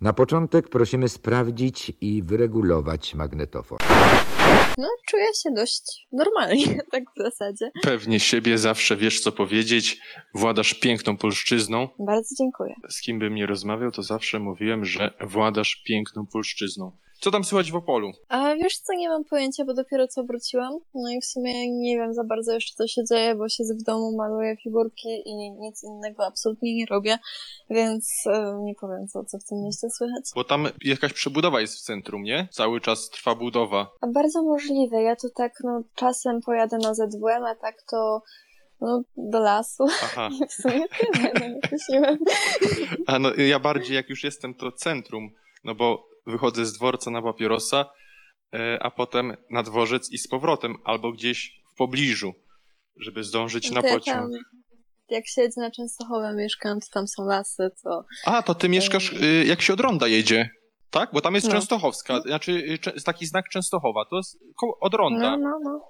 Na początek prosimy sprawdzić i wyregulować magnetofon. No, czuję się dość normalnie, tak w zasadzie. Pewnie siebie zawsze wiesz, co powiedzieć. Władasz piękną polszczyzną. Bardzo dziękuję. Z kim bym nie rozmawiał, to zawsze mówiłem, że władasz piękną polszczyzną. Co tam słychać w Opolu? A wiesz co, nie mam pojęcia, bo dopiero co wróciłam. No i w sumie nie wiem za bardzo jeszcze co się dzieje, bo siedzę w domu, maluję figurki i nic innego absolutnie nie robię, więc e, nie powiem co, co w tym mieście słychać. Bo tam jakaś przebudowa jest w centrum, nie? Cały czas trwa budowa. A bardzo możliwe. Ja tu tak no czasem pojadę na ZWM, a tak to no, do lasu. Aha. I w sumie tyle, no, nie wiem. A no, ja bardziej jak już jestem, to centrum, no bo wychodzę z dworca na papierosa, e, a potem na dworzec i z powrotem, albo gdzieś w pobliżu, żeby zdążyć na To ja pociąg. tam, jak siedzę na Częstochowie mieszkam, to tam są lasy, to A, to ty mieszkasz, y, jak się od Ronda jedzie, tak? Bo tam jest No. Częstochowska, znaczy y, taki znak Częstochowa, to jest od Ronda. no, no, no.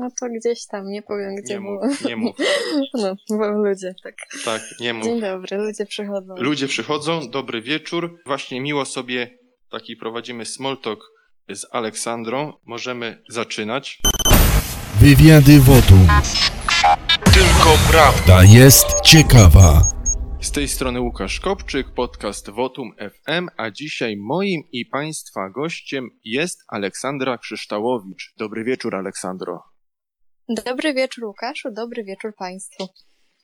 No to gdzieś tam, nie powiem gdzie nie było. mów, nie mów, No, bo ludzie, tak. tak, nie mów. Dzień dobry, ludzie przychodzą. Ludzie przychodzą, dobry wieczór. Właśnie miło sobie taki prowadzimy small talk z Aleksandrą. Możemy zaczynać. Wywiady Wotum. Tylko prawda. Jest ciekawa. Z tej strony Łukasz Kopczyk, podcast Votum FM, a dzisiaj moim i Państwa gościem jest Aleksandra Krzyształowicz. Dobry wieczór, Aleksandro. Dobry wieczór Łukaszu, dobry wieczór Państwu.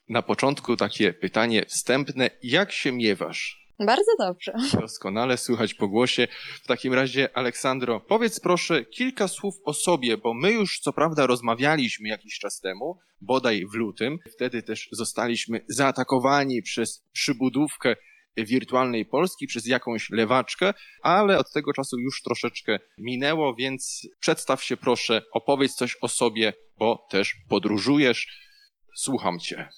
Na początku takie pytanie wstępne. Jak się miewasz? Bardzo dobrze. Doskonale słychać po głosie. W takim razie, Aleksandro, powiedz proszę kilka słów o sobie, bo my już co prawda rozmawialiśmy jakiś czas temu, bodaj w lutym. Wtedy też zostaliśmy zaatakowani przez przybudówkę wirtualnej Polski, przez jakąś lewaczkę, ale od tego czasu już troszeczkę minęło, więc przedstaw się proszę, opowiedz coś o sobie, bo też podróżujesz. Słucham cię.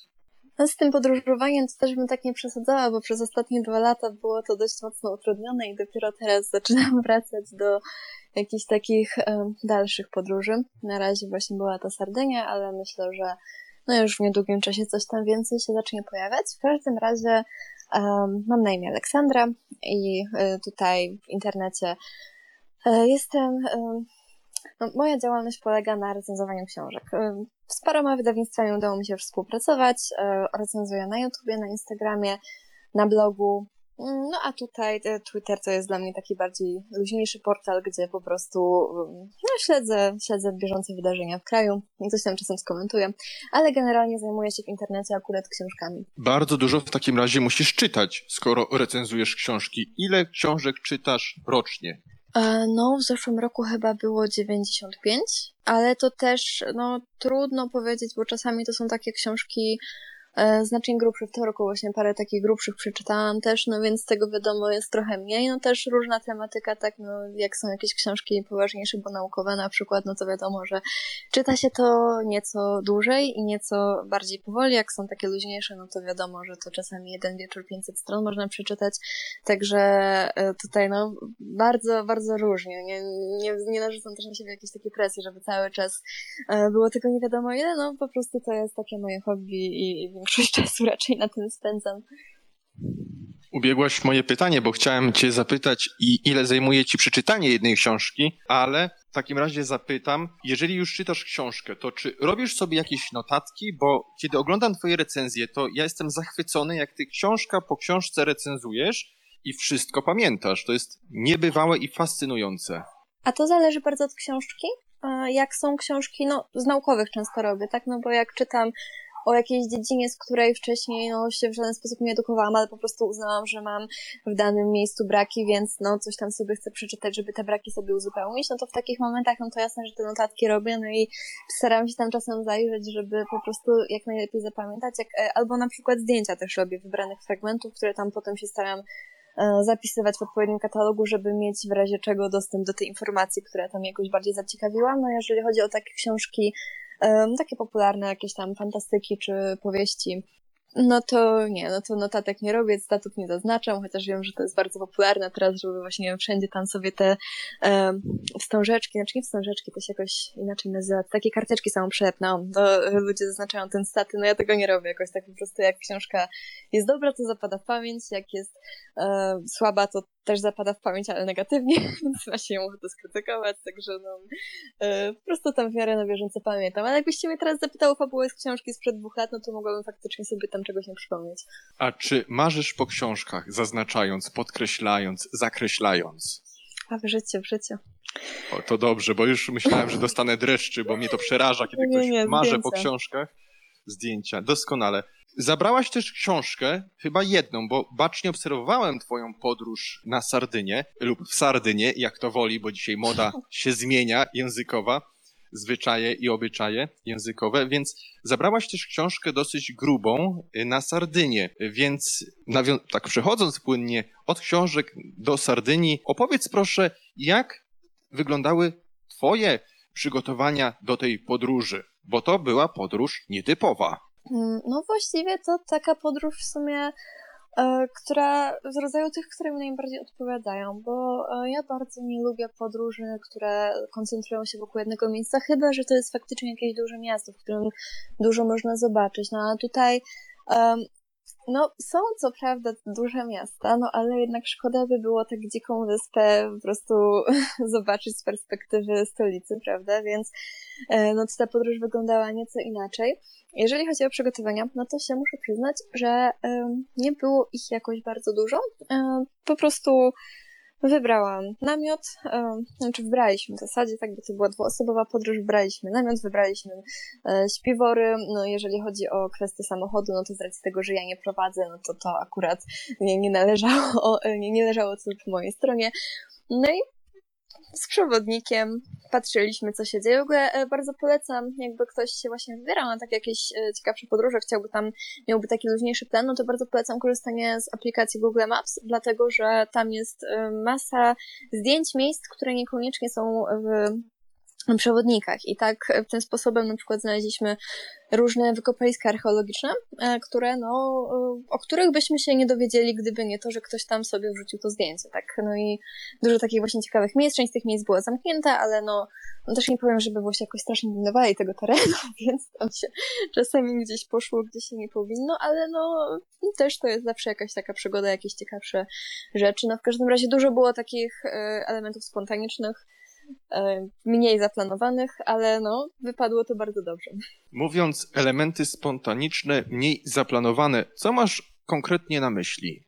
No z tym podróżowaniem to też bym tak nie przesadzała, bo przez ostatnie dwa lata było to dość mocno utrudnione i dopiero teraz zaczynam wracać do jakichś takich em, dalszych podróży. Na razie właśnie była to Sardynia, ale myślę, że no już w niedługim czasie coś tam więcej się zacznie pojawiać. W każdym razie em, mam na imię Aleksandra i y, tutaj w internecie e, jestem... no, moja działalność polega na recenzowaniu książek. Z paroma wydawnictwami udało mi się współpracować. e, Recenzuję na YouTubie, na Instagramie, na blogu. Mm, No a tutaj e, Twitter to jest dla mnie taki bardziej luźniejszy portal, gdzie po prostu no, śledzę, śledzę bieżące wydarzenia w kraju i coś tam czasem skomentuję, ale generalnie zajmuję się w internecie akurat książkami. Bardzo dużo w takim razie musisz czytać, skoro recenzujesz książki. Ile książek czytasz rocznie? No, w zeszłym roku chyba było 95, ale to też, no, trudno powiedzieć, bo czasami to są takie książki znacznie grubsze. W tym roku właśnie parę takich grubszych przeczytałam też, no więc tego wiadomo jest trochę mniej. No też różna tematyka, tak, no jak są jakieś książki poważniejsze, bo naukowe na przykład, no to wiadomo, że czyta się to nieco dłużej i nieco bardziej powoli. Jak są takie luźniejsze, no to wiadomo, że to czasami jeden wieczór 500 stron można przeczytać. Także e, tutaj no bardzo, bardzo różnie. Nie, nie, nie narzucam też na siebie jakiejś takiej presji, żeby cały czas e, było tego nie wiadomo ile. No po prostu to jest takie moje hobby i, i większość czasu raczej na tym spędzam. Ubiegłaś moje pytanie, bo chciałem cię zapytać, i ile zajmuje ci przeczytanie jednej książki, ale w takim razie zapytam, jeżeli już czytasz książkę, to czy robisz sobie jakieś notatki? Bo kiedy oglądam twoje recenzje, to ja jestem zachwycony, jak ty książka po książce recenzujesz i wszystko pamiętasz. To jest niebywałe i fascynujące. A to zależy bardzo od książki. Jak są książki, no z naukowych często robię, tak? No bo jak czytam o jakiejś dziedzinie, z której wcześniej no, się w żaden sposób nie edukowałam, ale po prostu uznałam, że mam w danym miejscu braki, więc no coś tam sobie chcę przeczytać, żeby te braki sobie uzupełnić, no to w takich momentach, no to jasne, że te notatki robię, no i staram się tam czasem zajrzeć, żeby po prostu jak najlepiej zapamiętać, jak, e, albo na przykład zdjęcia też robię wybranych fragmentów, które tam potem się staram e, zapisywać w odpowiednim katalogu, żeby mieć w razie czego dostęp do tej informacji, która tam jakoś bardziej zaciekawiła. No jeżeli chodzi o takie książki, takie popularne, jakieś tam fantastyki czy powieści, no to nie, no to notatek nie robię, statut nie zaznaczam, chociaż wiem, że to jest bardzo popularne teraz, żeby właśnie wszędzie tam sobie te um, wstążeczki, znaczy nie wstążeczki, to się jakoś inaczej nazywa, takie karteczki samoprzepne, no, to ludzie zaznaczają ten staty, no ja tego nie robię jakoś tak po prostu, jak książka jest dobra, to zapada w pamięć, jak jest e, słaba, to też zapada w pamięć, ale negatywnie, więc właśnie ją to skrytykować, także no, e, po prostu tam w miarę na bieżąco pamiętam. Ale jakbyście mnie teraz zapytał o fabułę z książki sprzed dwóch lat, no to mogłabym faktycznie sobie tam czegoś nie przypomnieć. A czy marzysz po książkach, zaznaczając, podkreślając, zakreślając? A w życiu, w życiu. O, to dobrze, bo już myślałem, że dostanę dreszczy, bo mnie to przeraża, kiedy Nie, ktoś nie, marzy zdjęcia. po książkach. Zdjęcia, doskonale. Zabrałaś też książkę, chyba jedną, bo bacznie obserwowałem twoją podróż na Sardynię, lub w Sardynię, jak to woli, bo dzisiaj moda się zmienia, językowa, zwyczaje i obyczaje językowe, więc zabrałaś też książkę dosyć grubą y, na Sardynię, więc tak przechodząc płynnie od książek do Sardynii, opowiedz proszę, jak wyglądały twoje przygotowania do tej podróży, bo to była podróż nietypowa. Mm, No właściwie to taka podróż w sumie, e, która z rodzaju tych, które mi najbardziej odpowiadają, bo e, ja bardzo nie lubię podróży, które koncentrują się wokół jednego miejsca, chyba że to jest faktycznie jakieś duże miasto, w którym dużo można zobaczyć. No a tutaj no, są co prawda duże miasta, no ale jednak szkoda by było tak dziką wyspę po prostu zobaczyć z perspektywy stolicy, prawda? Więc e, no ta podróż wyglądała nieco inaczej. Jeżeli chodzi o przygotowania, no to się muszę przyznać, że nie było ich jakoś bardzo dużo. Em, po prostu wybrałam namiot, znaczy wybraliśmy w zasadzie, tak, bo to była dwuosobowa podróż, wybraliśmy namiot, wybraliśmy e, śpiwory, no jeżeli chodzi o kwestię samochodu, no to z racji tego, że ja nie prowadzę, no to to akurat nie, nie należało, nie, nie leżało co po mojej stronie. No i z przewodnikiem patrzyliśmy, co się dzieje. W ogóle e, bardzo polecam, jakby ktoś się właśnie wybierał na takie jakieś e, ciekawsze podróże, chciałby tam, miałby taki luźniejszy plan, no to bardzo polecam korzystanie z aplikacji Google Maps, dlatego że tam jest e, masa zdjęć miejsc, które niekoniecznie są w przewodnikach. I tak e, tym sposobem na przykład znaleźliśmy różne wykopaliska archeologiczne, e, które, no, e, o których byśmy się nie dowiedzieli, gdyby nie to, że ktoś tam sobie wrzucił to zdjęcie, tak. No i dużo takich właśnie ciekawych miejsc, część z tych miejsc była zamknięta, ale no, no też nie powiem, żeby było się jakoś strasznie pilnowali tego terenu, więc tam się czasami gdzieś poszło, gdzie się nie powinno, ale no, też to jest zawsze jakaś taka przygoda, jakieś ciekawsze rzeczy. No w każdym razie dużo było takich elementów spontanicznych, mniej zaplanowanych, ale no, wypadło to bardzo dobrze. Mówiąc elementy spontaniczne, mniej zaplanowane, co masz konkretnie na myśli?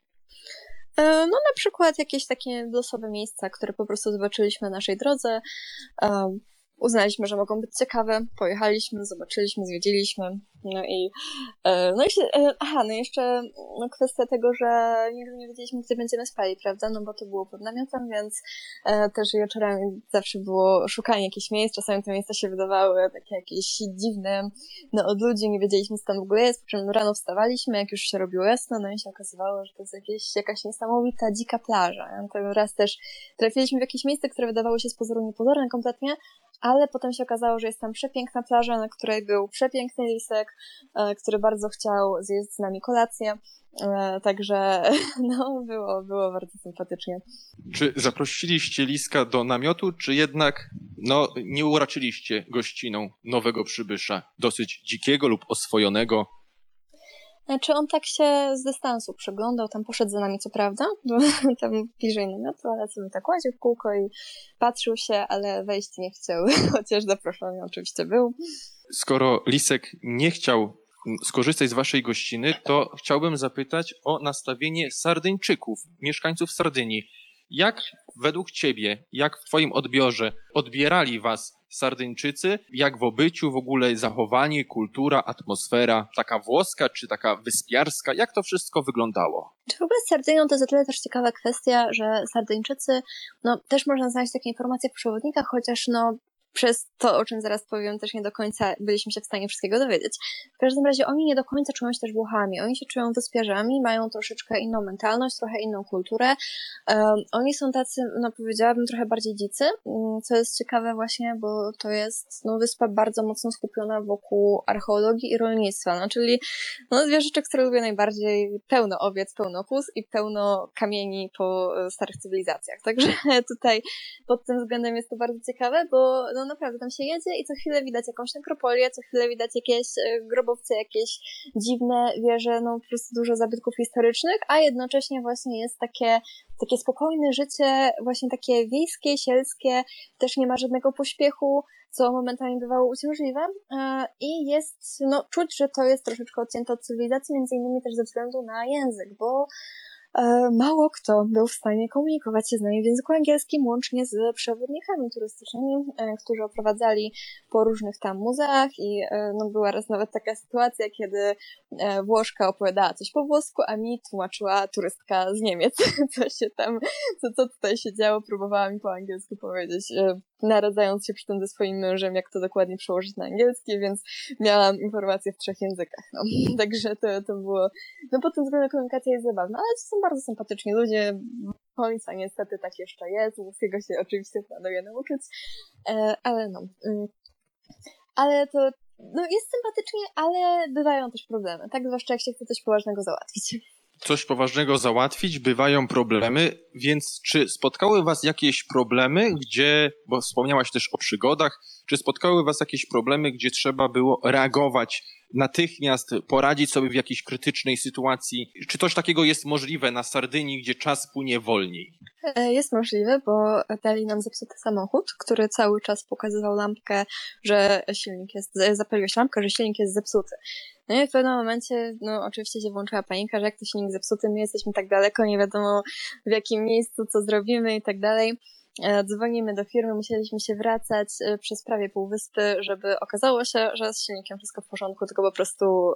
E, No na przykład jakieś takie losowe miejsca, które po prostu zobaczyliśmy na naszej drodze. Uznaliśmy, że mogą być ciekawe, pojechaliśmy, zobaczyliśmy, zwiedziliśmy. No i, e, no i się, e, aha, no jeszcze no kwestia tego, że nigdy nie wiedzieliśmy, gdzie będziemy spali, prawda? No bo to było pod namiotem, więc e, też wieczorami zawsze było szukanie jakichś miejsc. Czasami te miejsca się wydawały takie jakieś dziwne, no od ludzi nie wiedzieliśmy, co tam w ogóle jest, po czym rano wstawaliśmy, jak już się robiło jasno, no i się okazywało, że to jest jakieś, jakaś niesamowita, dzika plaża. Ja raz też trafiliśmy w jakieś miejsce, które wydawało się z pozoru niepozorne kompletnie, ale potem się okazało, że jest tam przepiękna plaża, na której był przepiękny lisek, e, który bardzo chciał zjeść z nami kolację. E, Także no, było, było bardzo sympatycznie. Czy zaprosiliście Liska do namiotu, czy jednak no, nie uraczyliście gościną nowego przybysza, dosyć dzikiego lub oswojonego? Znaczy on tak się z dystansu przyglądał, tam poszedł za nami co prawda, tam bliżej namiotu, ale sobie tak łaził w kółko i patrzył się, ale wejść nie chciał, chociaż zaproszony oczywiście był. Skoro Lisek nie chciał skorzystać z waszej gościny, to chciałbym zapytać o nastawienie Sardyńczyków, mieszkańców Sardynii. Jak według ciebie, jak w twoim odbiorze odbierali was Sardyńczycy, jak w obyciu w ogóle zachowanie, kultura, atmosfera, taka włoska czy taka wyspiarska, jak to wszystko wyglądało? Czy w ogóle z Sardynią to jest o tyle też ciekawa kwestia, że Sardyńczycy, no też można znaleźć takie informacje w przewodnikach, chociaż no przez to, o czym zaraz powiem, też nie do końca byliśmy się w stanie wszystkiego dowiedzieć. W każdym razie oni nie do końca czują się też Włochami. Oni się czują wyspiarzami, mają troszeczkę inną mentalność, trochę inną kulturę. Um, oni są tacy, no powiedziałabym, trochę bardziej dzicy, um, co jest ciekawe właśnie, bo to jest no, wyspa bardzo mocno skupiona wokół archeologii i rolnictwa. No, czyli no, dwie które lubię najbardziej, pełno owiec, pełno kóz i pełno kamieni po e, starych cywilizacjach. Także tutaj pod tym względem jest to bardzo ciekawe, bo no, naprawdę tam się jedzie i co chwilę widać jakąś nekropolię, co chwilę widać jakieś e, grobowce, jakieś dziwne wieże, no po prostu dużo zabytków historycznych, a jednocześnie właśnie jest takie, takie spokojne życie, właśnie takie wiejskie, sielskie, też nie ma żadnego pośpiechu, co momentami bywało uciążliwe e, i jest, no czuć, że to jest troszeczkę odcięte od cywilizacji, między innymi też ze względu na język, bo mało kto był w stanie komunikować się z nami w języku angielskim, łącznie z przewodnikami turystycznymi, e, którzy oprowadzali po różnych tam muzeach i e, no, była raz nawet taka sytuacja, kiedy Włoszka opowiadała coś po włosku, a mi tłumaczyła turystka z Niemiec, co się tam, co, co tutaj się działo, próbowała mi po angielsku powiedzieć naradzając się przy tym ze swoim mężem, jak to dokładnie przełożyć na angielski, więc miałam informacje w trzech językach. No. Także to, to było, no pod tym względem komunikacja jest zabawna, ale to są bardzo sympatyczni ludzie. Końca niestety tak jeszcze jest, włoskiego się oczywiście planuję nauczyć, e, ale no. Mm. Ale to, no jest sympatycznie, ale bywają też problemy, tak? Zwłaszcza jak się chce coś poważnego załatwić coś poważnego załatwić, bywają problemy, więc czy spotkały was jakieś problemy, gdzie, bo wspomniałaś też o przygodach, czy spotkały was jakieś problemy, gdzie trzeba było reagować natychmiast, poradzić sobie w jakiejś krytycznej sytuacji? Czy coś takiego jest możliwe na Sardynii, gdzie czas płynie wolniej? E, jest możliwe, bo dali nam zepsuty samochód, który cały czas pokazywał lampkę, że silnik jest, zapaliłeś lampkę, że silnik jest zepsuty. No i w pewnym momencie, no oczywiście się włączyła panika, że jak to silnik zepsuty, my jesteśmy tak daleko, nie wiadomo w jakim miejscu, co zrobimy i tak dalej. E, dzwonimy do firmy, musieliśmy się wracać e, przez prawie pół wyspy, żeby okazało się, że z silnikiem wszystko w porządku, tylko po prostu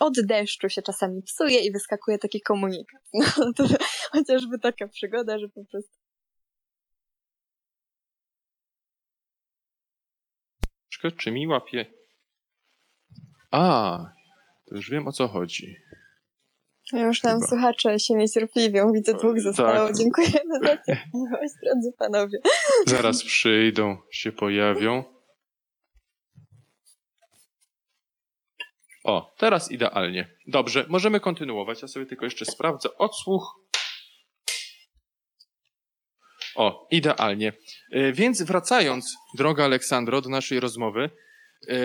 od deszczu się czasami psuje i wyskakuje taki komunikat. No to chociażby taka przygoda, że po prostu Czy mi łapie a, to już wiem o co chodzi. Ja już tam słuchacze się niecierpliwią. Widzę dwóch zostało. Tak. Dziękujemy za cierpliwość, drodzy panowie. Zaraz przyjdą, się pojawią. O, teraz idealnie. Dobrze, możemy kontynuować. Ja sobie tylko jeszcze sprawdzę odsłuch. O, idealnie. E, więc wracając, droga Aleksandro, do naszej rozmowy. E,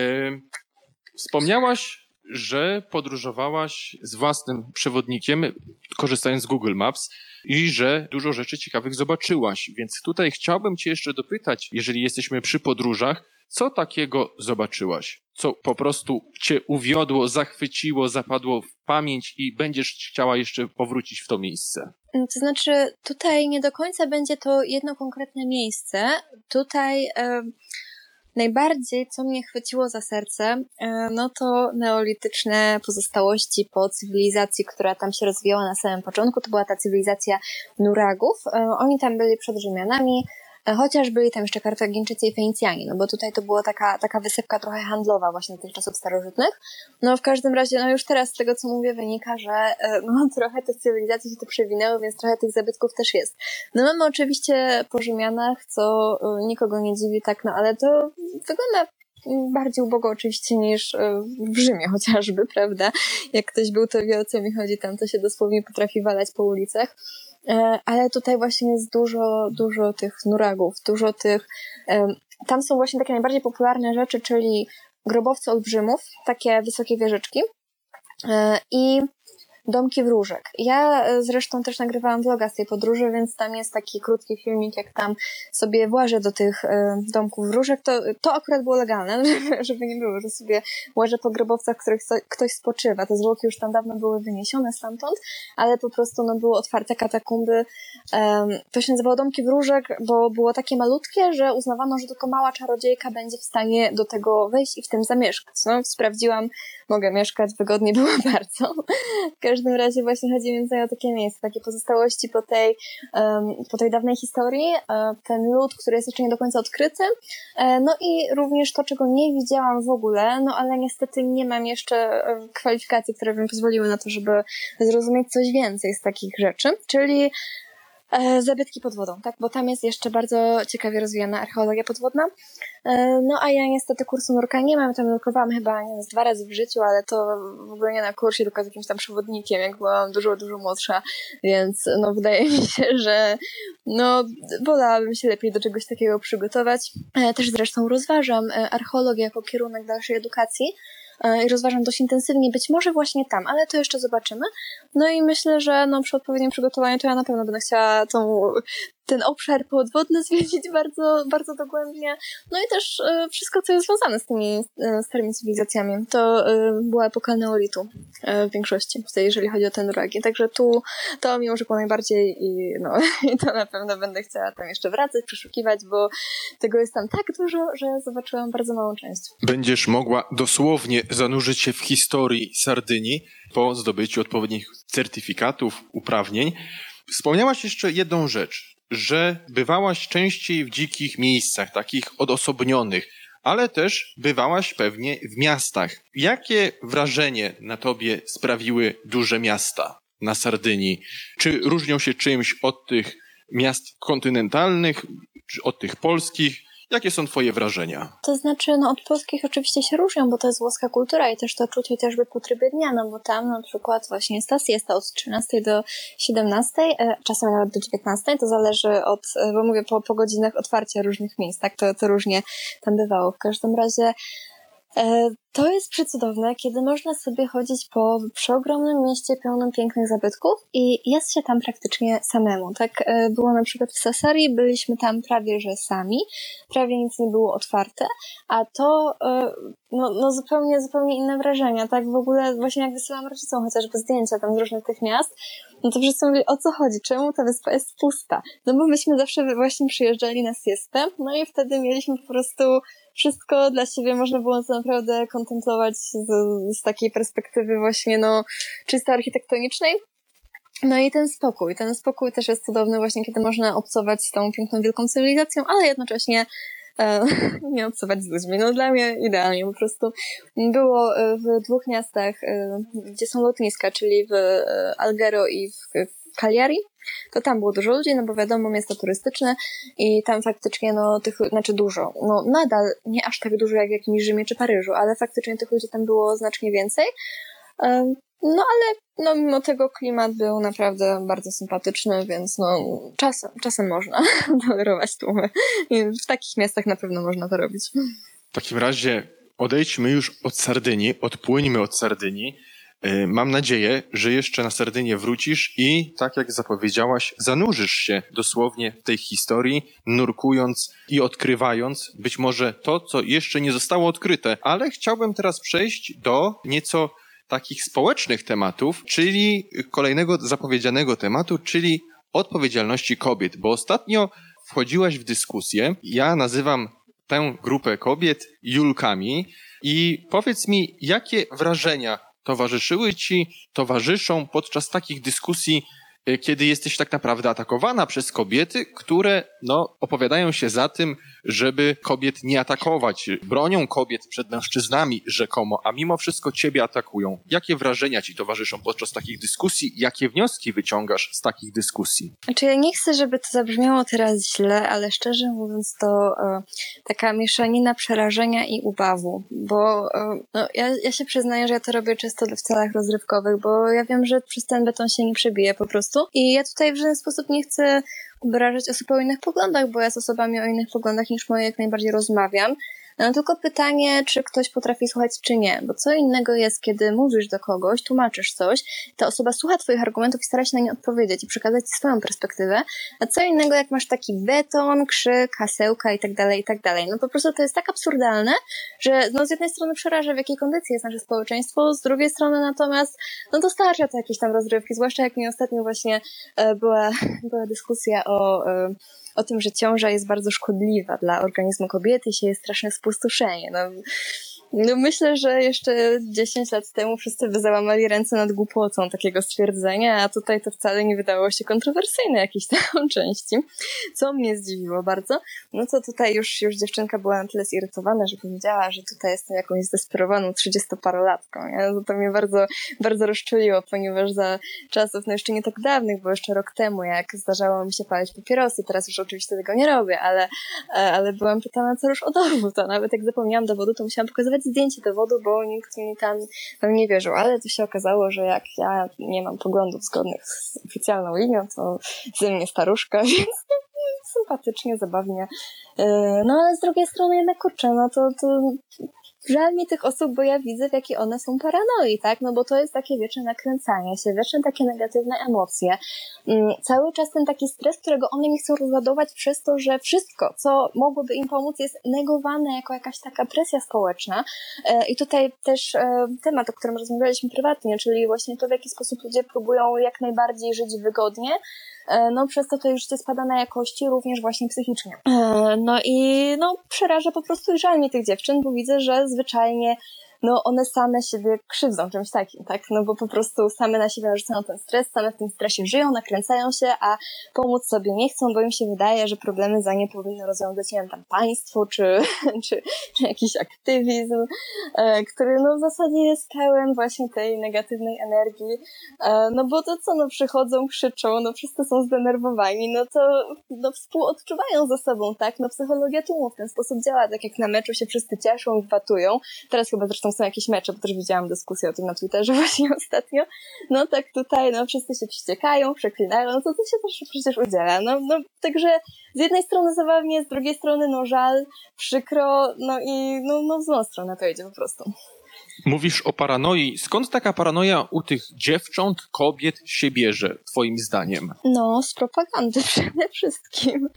Wspomniałaś, że podróżowałaś z własnym przewodnikiem, korzystając z Google Maps i że dużo rzeczy ciekawych zobaczyłaś. Więc tutaj chciałbym Cię jeszcze dopytać, jeżeli jesteśmy przy podróżach, co takiego zobaczyłaś? Co po prostu Cię uwiodło, zachwyciło, zapadło w pamięć i będziesz chciała jeszcze powrócić w to miejsce? To znaczy, tutaj nie do końca będzie to jedno konkretne miejsce. Tutaj. Najbardziej, co mnie chwyciło za serce, e, no to neolityczne pozostałości po cywilizacji, która tam się rozwijała na samym początku. To była ta cywilizacja Nuragów. E, oni tam byli przed Rzymianami, E, chociaż byli tam jeszcze Kartagińczycy i Fenicjanie, no bo tutaj to była taka, taka wysepka trochę handlowa właśnie tych czasów starożytnych. No w każdym razie, no już teraz z tego, co mówię, wynika, że e, no trochę tych cywilizacji się tu przewinęło, więc trochę tych zabytków też jest. No mamy oczywiście po Rzymianach, co e, nikogo nie dziwi, tak, no ale to wygląda bardziej ubogo oczywiście niż w Rzymie chociażby, prawda? Jak ktoś był, to wie o co mi chodzi, tam to się dosłownie potrafi walać po ulicach. E, ale tutaj właśnie jest dużo, dużo tych nuragów, dużo tych, tam są właśnie takie najbardziej popularne rzeczy, czyli grobowce olbrzymów, takie wysokie wieżyczki. E, i Domki Wróżek. Ja e, zresztą też nagrywałam vloga z tej podróży, więc tam jest taki krótki filmik, jak tam sobie włażę do tych e, domków wróżek. To, to akurat było legalne, żeby nie było, że sobie łażę po grobowcach, w których ktoś spoczywa. Te zwłoki już tam dawno były wyniesione stamtąd, ale po prostu no, były otwarte katakumby. To się nazywało Domki Wróżek, bo było takie malutkie, że uznawano, że tylko mała czarodziejka będzie w stanie do tego wejść i w tym zamieszkać. No, sprawdziłam, mogę mieszkać, wygodnie było bardzo każdym razie właśnie chodzi mi o takie miejsce, takie pozostałości po tej, um, po tej dawnej historii, um, ten lud, który jest jeszcze nie do końca odkryty, um, no i również to, czego nie widziałam w ogóle, no ale niestety nie mam jeszcze kwalifikacji, które by mi pozwoliły na to, żeby zrozumieć coś więcej z takich rzeczy, czyli E, zabytki pod wodą, tak? Bo tam jest jeszcze bardzo ciekawie rozwijana archeologia podwodna. E, no a ja niestety kursu nurka nie mam, tam nurkowałam chyba nie wiem, dwa razy w życiu, ale to w ogóle nie na kursie, tylko z jakimś tam przewodnikiem, jak byłam dużo, dużo młodsza, więc no wydaje mi się, że no wolałabym się lepiej do czegoś takiego przygotować. E, też zresztą rozważam e, archeologię jako kierunek dalszej edukacji e, i rozważam dość intensywnie, być może właśnie tam, ale to jeszcze zobaczymy. No i myślę, że no, przy odpowiednim przygotowaniu to ja na pewno będę chciała tą ten obszar podwodny zwiedzić bardzo, bardzo dogłębnie. No i też e, wszystko, co jest związane z tymi e, starymi cywilizacjami. To e, była epoka neolitu w większości, jeżeli chodzi o ten ragi. Także tu to mi urzekło najbardziej i, no, i to na pewno będę chciała tam jeszcze wracać, przeszukiwać, bo tego jest tam tak dużo, że zobaczyłam bardzo małą część. Będziesz mogła dosłownie zanurzyć się w historii Sardynii po zdobyciu odpowiednich certyfikatów, uprawnień. Wspomniałaś jeszcze jedną rzecz, że bywałaś częściej w dzikich miejscach, takich odosobnionych, ale też bywałaś pewnie w miastach. Jakie wrażenie na tobie sprawiły duże miasta na Sardynii? Czy różnią się czymś od tych miast kontynentalnych, czy od tych polskich? Jakie są twoje wrażenia? To znaczy, no od polskich oczywiście się różnią, bo to jest włoska kultura i też to czuć chociażby po trybie dnia, no bo tam na przykład właśnie jest od 13 do 17, e, czasem nawet do 19, to zależy od, e, bo mówię po, po godzinach otwarcia różnych miejsc, tak, to, to różnie tam bywało. W każdym razie to jest przecudowne, kiedy można sobie chodzić po przeogromnym mieście pełnym pięknych zabytków i jest się tam praktycznie samemu. Tak e, było na przykład w Sassari, byliśmy tam prawie że sami, prawie nic nie było otwarte, a to e, no, no zupełnie, zupełnie inne wrażenia. Tak w ogóle właśnie jak wysyłam rodzicom chociażby zdjęcia tam z różnych tych miast, no to wszyscy mówili, o co chodzi, czemu ta wyspa jest pusta? No bo myśmy zawsze właśnie przyjeżdżali na siestę, no i wtedy mieliśmy po prostu wszystko dla siebie można było naprawdę kontemplować z, z takiej perspektywy właśnie no czysto architektonicznej. No i ten spokój. Ten spokój też jest cudowny właśnie, kiedy można obcować z tą piękną, wielką cywilizacją, ale jednocześnie e, nie obcować z ludźmi. No dla mnie idealnie po prostu. Było e, w dwóch miastach, e, gdzie są lotniska, czyli w e, Algero i w, w Cagliari to tam było dużo ludzi, no bo wiadomo, miasto turystyczne i tam faktycznie, no, tych, znaczy dużo, no, nadal nie aż tak dużo jak w jakimś Rzymie czy Paryżu, ale faktycznie tych ludzi tam było znacznie więcej. No ale no, mimo tego klimat był naprawdę bardzo sympatyczny, więc no czasem, czasem można tolerować tłumy. W takich miastach na pewno można to robić. W takim razie odejdźmy już od Sardynii, odpłyńmy od Sardynii mam nadzieję, że jeszcze na Sardynię wrócisz i, tak jak zapowiedziałaś, zanurzysz się dosłownie w tej historii, nurkując i odkrywając być może to, co jeszcze nie zostało odkryte. Ale chciałbym teraz przejść do nieco takich społecznych tematów, czyli kolejnego zapowiedzianego tematu, czyli odpowiedzialności kobiet, bo ostatnio wchodziłaś w dyskusję. Ja nazywam tę grupę kobiet Julkami i powiedz mi, jakie wrażenia towarzyszyły ci, towarzyszą podczas takich dyskusji Y, kiedy jesteś tak naprawdę atakowana przez kobiety, które no, opowiadają się za tym, żeby kobiet nie atakować, bronią kobiet przed mężczyznami rzekomo, a mimo wszystko ciebie atakują. Jakie wrażenia ci towarzyszą podczas takich dyskusji? Jakie wnioski wyciągasz z takich dyskusji? Znaczy ja nie chcę, żeby to zabrzmiało teraz źle, ale szczerze mówiąc to e, taka mieszanina przerażenia i ubawu, bo e, no, ja, ja się przyznaję, że ja to robię często w celach rozrywkowych, bo ja wiem, że przez ten beton się nie przebije po prostu prostu. I ja tutaj w żaden sposób nie chcę obrażać osób o innych poglądach, bo ja z osobami o innych poglądach niż moje jak najbardziej rozmawiam. No, tylko pytanie, czy ktoś potrafi słuchać, czy nie. Bo co innego jest, kiedy mówisz do kogoś, tłumaczysz coś, ta osoba słucha Twoich argumentów i stara się na nie odpowiedzieć i przekazać swoją perspektywę. A co innego, jak masz taki beton, krzyk, hasełka i tak dalej, i tak dalej. No po prostu to jest tak absurdalne, że no z jednej strony przeraża, w jakiej kondycji jest nasze społeczeństwo, z drugiej strony natomiast, no dostarcza to jakieś tam rozrywki, zwłaszcza jak mi ostatnio właśnie e, była, była dyskusja o e, o tym, że ciąża jest bardzo szkodliwa dla organizmu kobiety i się jest straszne spustoszenie. No, no myślę, że jeszcze 10 lat temu wszyscy by załamali ręce nad głupotą takiego stwierdzenia, a tutaj to wcale nie wydało się kontrowersyjne jakiejś tam części, co mnie zdziwiło bardzo. No to tutaj już, już dziewczynka była na tyle zirytowana, że powiedziała, że tutaj jestem jakąś zdesperowaną 30-parolatką. Nie? No to mnie bardzo, bardzo rozczuliło, ponieważ za czasów, no jeszcze nie tak dawnych, bo jeszcze rok temu, jak zdarzało mi się palić papierosy, teraz już oczywiście tego nie robię, ale, ale byłam pytana co już o dowód, a nawet jak zapomniałam dowodu, to musiałam pokazywać nawet zdjęcie dowodu, bo nikt mi tam, tam nie wierzył. Ale to się okazało, że jak ja nie mam poglądów zgodnych z oficjalną linią, to ze mnie staruszka, więc sympatycznie, zabawnie. No ale z drugiej strony jednak kurczę, no to, to żal mi tych osób, bo ja widzę, w jakiej one są paranoi, tak? No bo to jest takie wieczne nakręcanie się, wieczne takie negatywne emocje. Mm, cały czas ten taki stres, którego one nie chcą rozładować przez to, że wszystko, co mogłoby im pomóc, jest negowane jako jakaś taka presja społeczna. E, I tutaj też e, temat, o którym rozmawialiśmy prywatnie, czyli właśnie to, w jaki sposób ludzie próbują jak najbardziej żyć wygodnie, no przez to to już spada na jakości również właśnie psychicznie. E, no i no przeraża po prostu żal mi tych dziewczyn, bo widzę, że zwyczajnie no one same siebie krzywdzą czymś takim, tak? No bo po prostu same na siebie narzucają ten stres, same w tym stresie żyją, nakręcają się, a pomóc sobie nie chcą, bo im się wydaje, że problemy za nie powinno rozwiązać, nie wiem, tam państwo, czy, czy, czy jakiś aktywizm, e, który no w zasadzie jest pełen właśnie tej negatywnej energii, e, no bo to co, no przychodzą, krzyczą, no wszyscy są zdenerwowani, no to no współodczuwają ze sobą, tak? No psychologia tłumu w ten sposób działa, tak jak na meczu się wszyscy cieszą i watują, teraz chyba zresztą są jakieś mecze, bo też widziałam dyskusję o tym na Twitterze właśnie ostatnio. No tak tutaj, no wszyscy się wściekają, przeklinają, no to to się też przecież udziela. No, no także z jednej strony zabawnie, z drugiej strony no żal, przykro, no i no, no w złą stronę to idzie po prostu. Mówisz o paranoi. Skąd taka paranoja u tych dziewcząt, kobiet się bierze, twoim zdaniem? No, z propagandy przede wszystkim.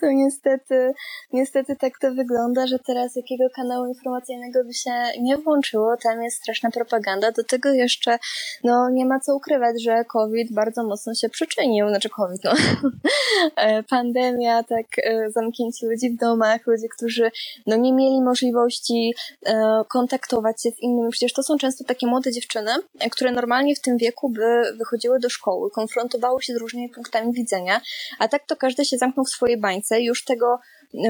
To niestety, niestety tak to wygląda, że teraz jakiego kanału informacyjnego by się nie włączyło, tam jest straszna propaganda. Do tego jeszcze, no, nie ma co ukrywać, że COVID bardzo mocno się przyczynił, znaczy COVID, no, e, pandemia, tak, e, zamknięcie ludzi w domach, ludzie, którzy, no, nie mieli możliwości e, kontaktować się z innymi. Przecież to są często takie młode dziewczyny, które normalnie w tym wieku by wychodziły do szkoły, konfrontowały się z różnymi punktami widzenia, a tak to każdy się zamknął w swojej bańce, już tego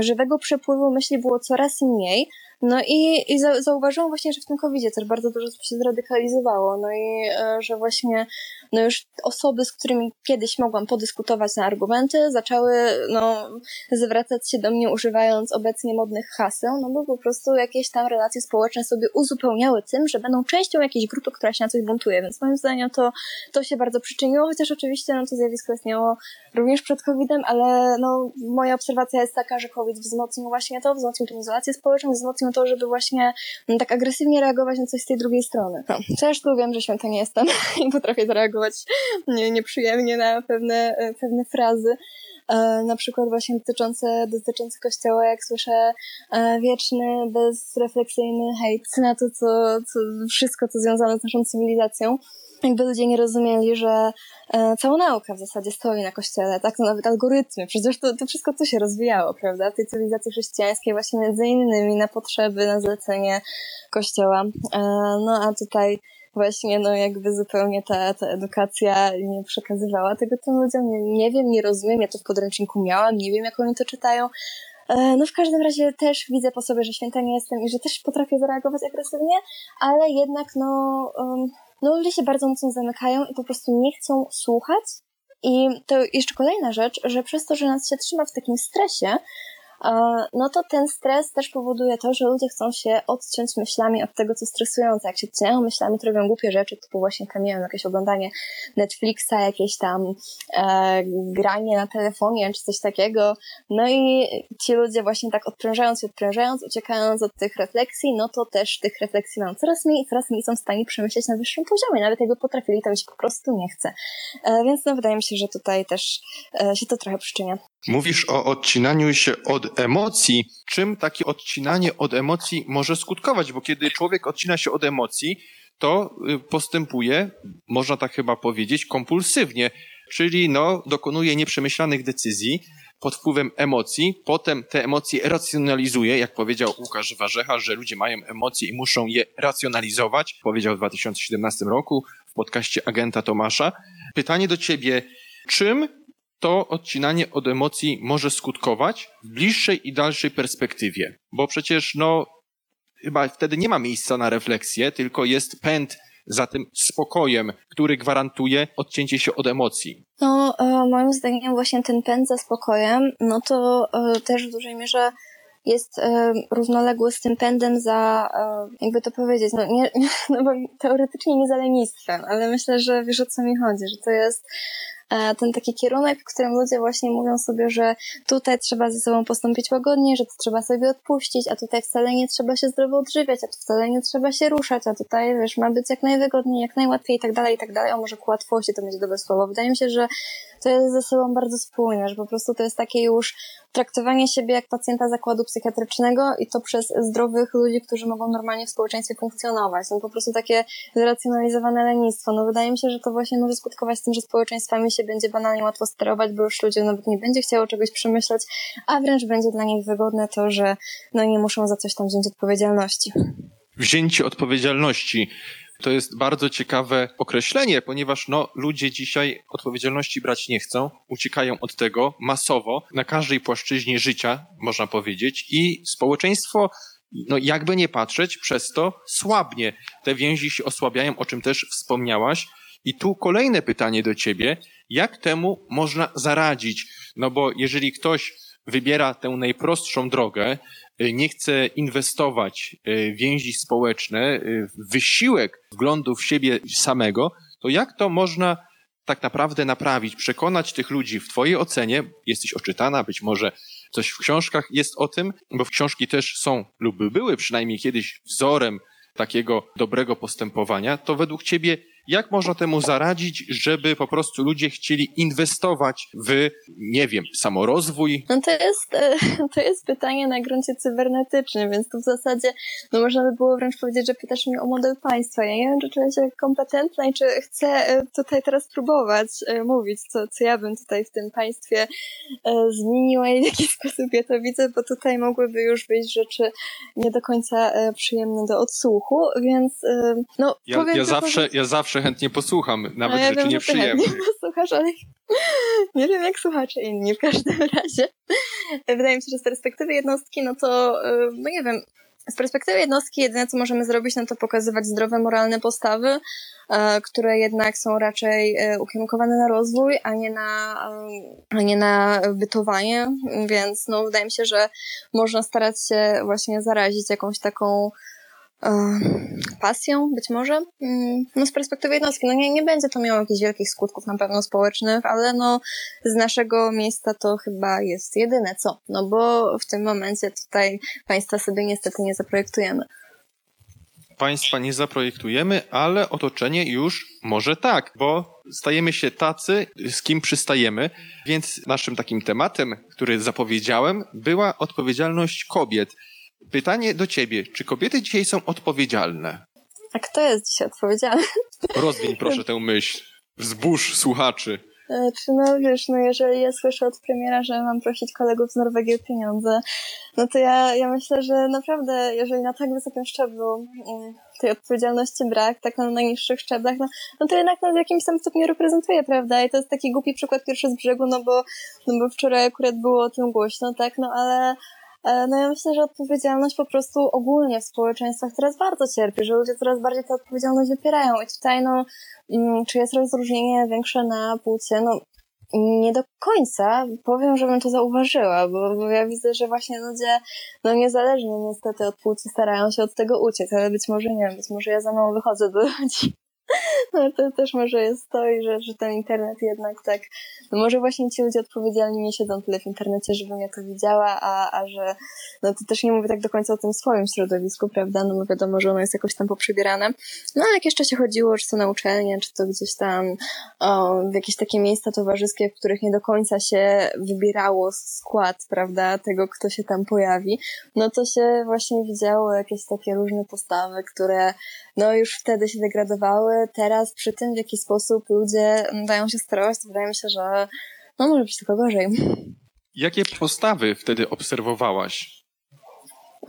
żywego przepływu myśli było coraz mniej, no i, i zauważyłam właśnie, że w tym covid też bardzo dużo się zradykalizowało, no i e, że właśnie no już osoby, z którymi kiedyś mogłam podyskutować na argumenty, zaczęły no, zwracać się do mnie używając obecnie modnych haseł, no bo po prostu jakieś tam relacje społeczne sobie uzupełniały tym, że będą częścią jakiejś grupy, która się na coś buntuje, więc moim zdaniem to, to się bardzo przyczyniło, chociaż oczywiście no, to zjawisko istniało również przed COVID-em, ale no, moja obserwacja jest taka, że COVID wzmocnił właśnie to, wzmocnił tę izolację społeczną, wzmocnił to, żeby właśnie no, tak agresywnie reagować na coś z tej drugiej strony. No, też tu wiem, że święta nie jestem i potrafię zareagować nie, nieprzyjemnie na pewne, e, pewne frazy. E, na przykład właśnie dotyczące, dotyczące kościoła, jak słyszę e, wieczny, bezrefleksyjny hejt na to, co, co wszystko, co związane z naszą cywilizacją jakby ludzie nie rozumieli, że cała nauka w zasadzie stoi na kościele, tak? To nawet algorytmy, przecież to, to wszystko tu się rozwijało, prawda? W tej cywilizacji chrześcijańskiej właśnie między innymi na potrzeby, na zlecenie kościoła. No a tutaj właśnie no jakby zupełnie ta, ta edukacja nie przekazywała tego tym ludziom. Nie, nie wiem, nie rozumiem, ja to w podręczniku miałam, nie wiem jak oni to czytają. E, no w każdym razie też widzę po sobie, że święta nie jestem i że też potrafię zareagować agresywnie, ale jednak no, no ludzie się bardzo mocno zamykają i po prostu nie chcą słuchać. I to jeszcze kolejna rzecz, że przez to, że nas się trzyma w takim stresie, no to ten stres też powoduje to, że ludzie chcą się odciąć myślami od tego, co stresujące. Jak się odcinają myślami, to robią głupie rzeczy, typu właśnie kamień, jakieś oglądanie Netflixa, jakieś tam e, granie na telefonie, czy coś takiego. No i ci ludzie właśnie tak odprężając i odprężając, uciekając od tych refleksji, no to też tych refleksji mam coraz mniej i coraz mniej są w stanie przemyśleć na wyższym poziomie. Nawet jakby potrafili, to mi się po prostu nie chce. E, więc no wydaje mi się, że tutaj też e, się to trochę przyczynia. Mówisz o odcinaniu się od emocji. Czym takie odcinanie od emocji może skutkować? Bo kiedy człowiek odcina się od emocji, to y, postępuje, można tak chyba powiedzieć, kompulsywnie, czyli no, dokonuje nieprzemyślanych decyzji pod wpływem emocji, potem te emocje racjonalizuje, jak powiedział Łukasz Warzecha, że ludzie mają emocje i muszą je racjonalizować, powiedział w 2017 roku w podcaście agenta Tomasza. Pytanie do ciebie, czym to odcinanie od emocji może skutkować w bliższej i dalszej perspektywie. Bo przecież, no, chyba wtedy nie ma miejsca na refleksję, tylko jest pęd za tym spokojem, który gwarantuje odcięcie się od emocji. No, e, moim zdaniem właśnie ten pęd za spokojem, no to e, też w dużej mierze jest e, równoległy z tym pędem za, e, jakby to powiedzieć, no, nie, no bo teoretycznie nie za lenistwem, ale myślę, że wiesz o co mi chodzi, że to jest ten taki kierunek, w którym ludzie właśnie mówią sobie, że tutaj trzeba ze sobą postąpić łagodnie, że to trzeba sobie odpuścić, a tutaj wcale nie trzeba się zdrowo odżywiać, a tu wcale nie trzeba się ruszać, a tutaj, wiesz, ma być jak najwygodniej, jak najłatwiej i tak dalej, i tak dalej. A może ku łatwości to będzie dobre słowo. Wydaje mi się, że to jest ze sobą bardzo spójne, że po prostu to jest takie już traktowanie siebie jak pacjenta zakładu psychiatrycznego i to przez zdrowych ludzi, którzy mogą normalnie w społeczeństwie funkcjonować. No po prostu takie zracjonalizowane lenistwo. No wydaje mi się, że to właśnie może skutkować tym, że społeczeństwami się będzie banalnie łatwo sterować, bo już ludzie nawet nie będzie chciało czegoś przemyśleć, a wręcz będzie dla nich wygodne to, że no nie muszą za coś tam wziąć odpowiedzialności. Wzięcie odpowiedzialności. To jest bardzo ciekawe określenie, ponieważ no, ludzie dzisiaj odpowiedzialności brać nie chcą, uciekają od tego masowo na każdej płaszczyźnie życia, można powiedzieć, i społeczeństwo, no jakby nie patrzeć, przez to słabnie. Te więzi się osłabiają, o czym też wspomniałaś. I tu kolejne pytanie do ciebie. Jak temu można zaradzić? No bo jeżeli ktoś wybiera tę najprostszą drogę, y, nie chce inwestować y, w więzi społeczne, y, w wysiłek wglądu w siebie samego, to jak to można tak naprawdę naprawić, przekonać tych ludzi w Twojej ocenie, jesteś oczytana, być może coś w książkach jest o tym, bo książki też są lub były przynajmniej kiedyś wzorem takiego dobrego postępowania, to według Ciebie jak można temu zaradzić, żeby po prostu ludzie chcieli inwestować w, nie wiem, samorozwój? No to jest, e, to jest pytanie na gruncie cybernetycznym, więc tu w zasadzie, no można by było wręcz powiedzieć, że pytasz mnie o model państwa. Ja nie wiem, czy czuję się kompetentna i czy chcę e, tutaj teraz próbować e, mówić, co, co ja bym tutaj w tym państwie zmieniła i w jaki sposób ja to widzę, bo tutaj mogłyby już być rzeczy nie do końca przyjemne do odsłuchu, więc no ja, powiem ja zawsze, ja zawsze chętnie posłucham, nawet no, ja rzeczy wiem, nieprzyjemnych. Nie posłuchasz, ale nie wiem jak słuchacze inni w każdym razie. Wydaje mi się, że z perspektywy jednostki, no to, no nie wiem, z perspektywy jednostki jedyne, co możemy zrobić, no to pokazywać zdrowe, moralne postawy, które jednak są raczej ukierunkowane na rozwój, a nie na, a nie na bytowanie, więc no wydaje mi się, że można starać się właśnie zarazić jakąś taką pasją, być może. Mm, no z perspektywy jednostki, no nie, nie będzie to miało jakichś wielkich skutków na pewno społecznych, ale no z naszego miejsca to chyba jest jedyne co, no bo w tym momencie tutaj państwa sobie niestety nie zaprojektujemy. Państwa nie zaprojektujemy, ale otoczenie już może tak, bo stajemy się tacy, z kim przystajemy, więc naszym takim tematem, który zapowiedziałem, była odpowiedzialność kobiet. Pytanie do ciebie. Czy kobiety dzisiaj są odpowiedzialne? A kto jest dzisiaj odpowiedzialny? Rozwiń proszę tę myśl. Wzbórz słuchaczy. E, czy no wiesz, no jeżeli ja słyszę od premiera, że mam prosić kolegów z Norwegii o pieniądze, no to ja, ja myślę, że naprawdę, jeżeli na tak wysokim szczeblu mm, tej odpowiedzialności brak, tak na najniższych szczeblach, no, no to jednak nas w jakimś tam stopniu reprezentuje, prawda? I to jest taki głupi przykład pierwszy z brzegu, no bo, no bo wczoraj akurat było o tym głośno, tak? No ale no ja myślę, że odpowiedzialność po prostu ogólnie w społeczeństwach teraz bardzo cierpi, że ludzie coraz bardziej tę odpowiedzialność wypierają. I tutaj no, mm, czy jest rozróżnienie większe na płcie, no nie do końca. Powiem, żebym to zauważyła, bo, bo ja widzę, że właśnie ludzie, no niezależnie niestety od płci starają się od tego uciec, ale być może nie być może ja za mało wychodzę do ludzi. No to też może jest to, i że, że ten internet jednak tak, no może właśnie ci ludzie odpowiedzialni nie siedzą tyle w internecie, żebym ja to widziała, a, a że, no to też nie mówię tak do końca o tym swoim środowisku, prawda, no bo wiadomo, że ono jest jakoś tam poprzybierane. No a jak jeszcze się chodziło, czy to na uczelnię, czy to gdzieś tam o, w jakieś takie miejsca towarzyskie, w których nie do końca się wybierało skład, prawda, tego, kto się tam pojawi, no to się właśnie widziało jakieś takie różne postawy, które no już wtedy się degradowały, teraz przy tym, w jaki sposób ludzie dają się sterować, to wydaje mi się, że no może być tylko gorzej. Jakie postawy wtedy obserwowałaś?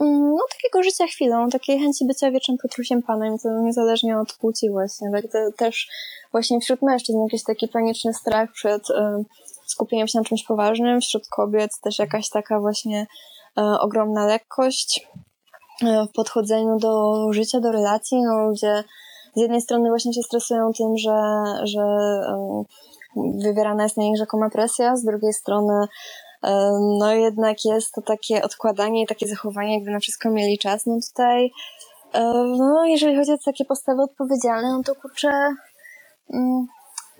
Mm, no, takiego życia chwilą, takiej chęci bycia wiecznym Petrusiem Panem, to niezależnie od płci właśnie. Tak, też właśnie wśród mężczyzn jakiś taki paniczny strach przed y, skupieniem się na czymś poważnym, wśród kobiet też jakaś taka właśnie y, ogromna lekkość y, w podchodzeniu do życia, do relacji, no ludzie z jednej strony właśnie się stresują tym, że, że wywierana jest na nich rzekoma presja, z drugiej strony no jednak jest to takie odkładanie i takie zachowanie, jakby na wszystko mieli czas. No tutaj, no jeżeli chodzi o takie postawy odpowiedzialne, no to kurczę, mm,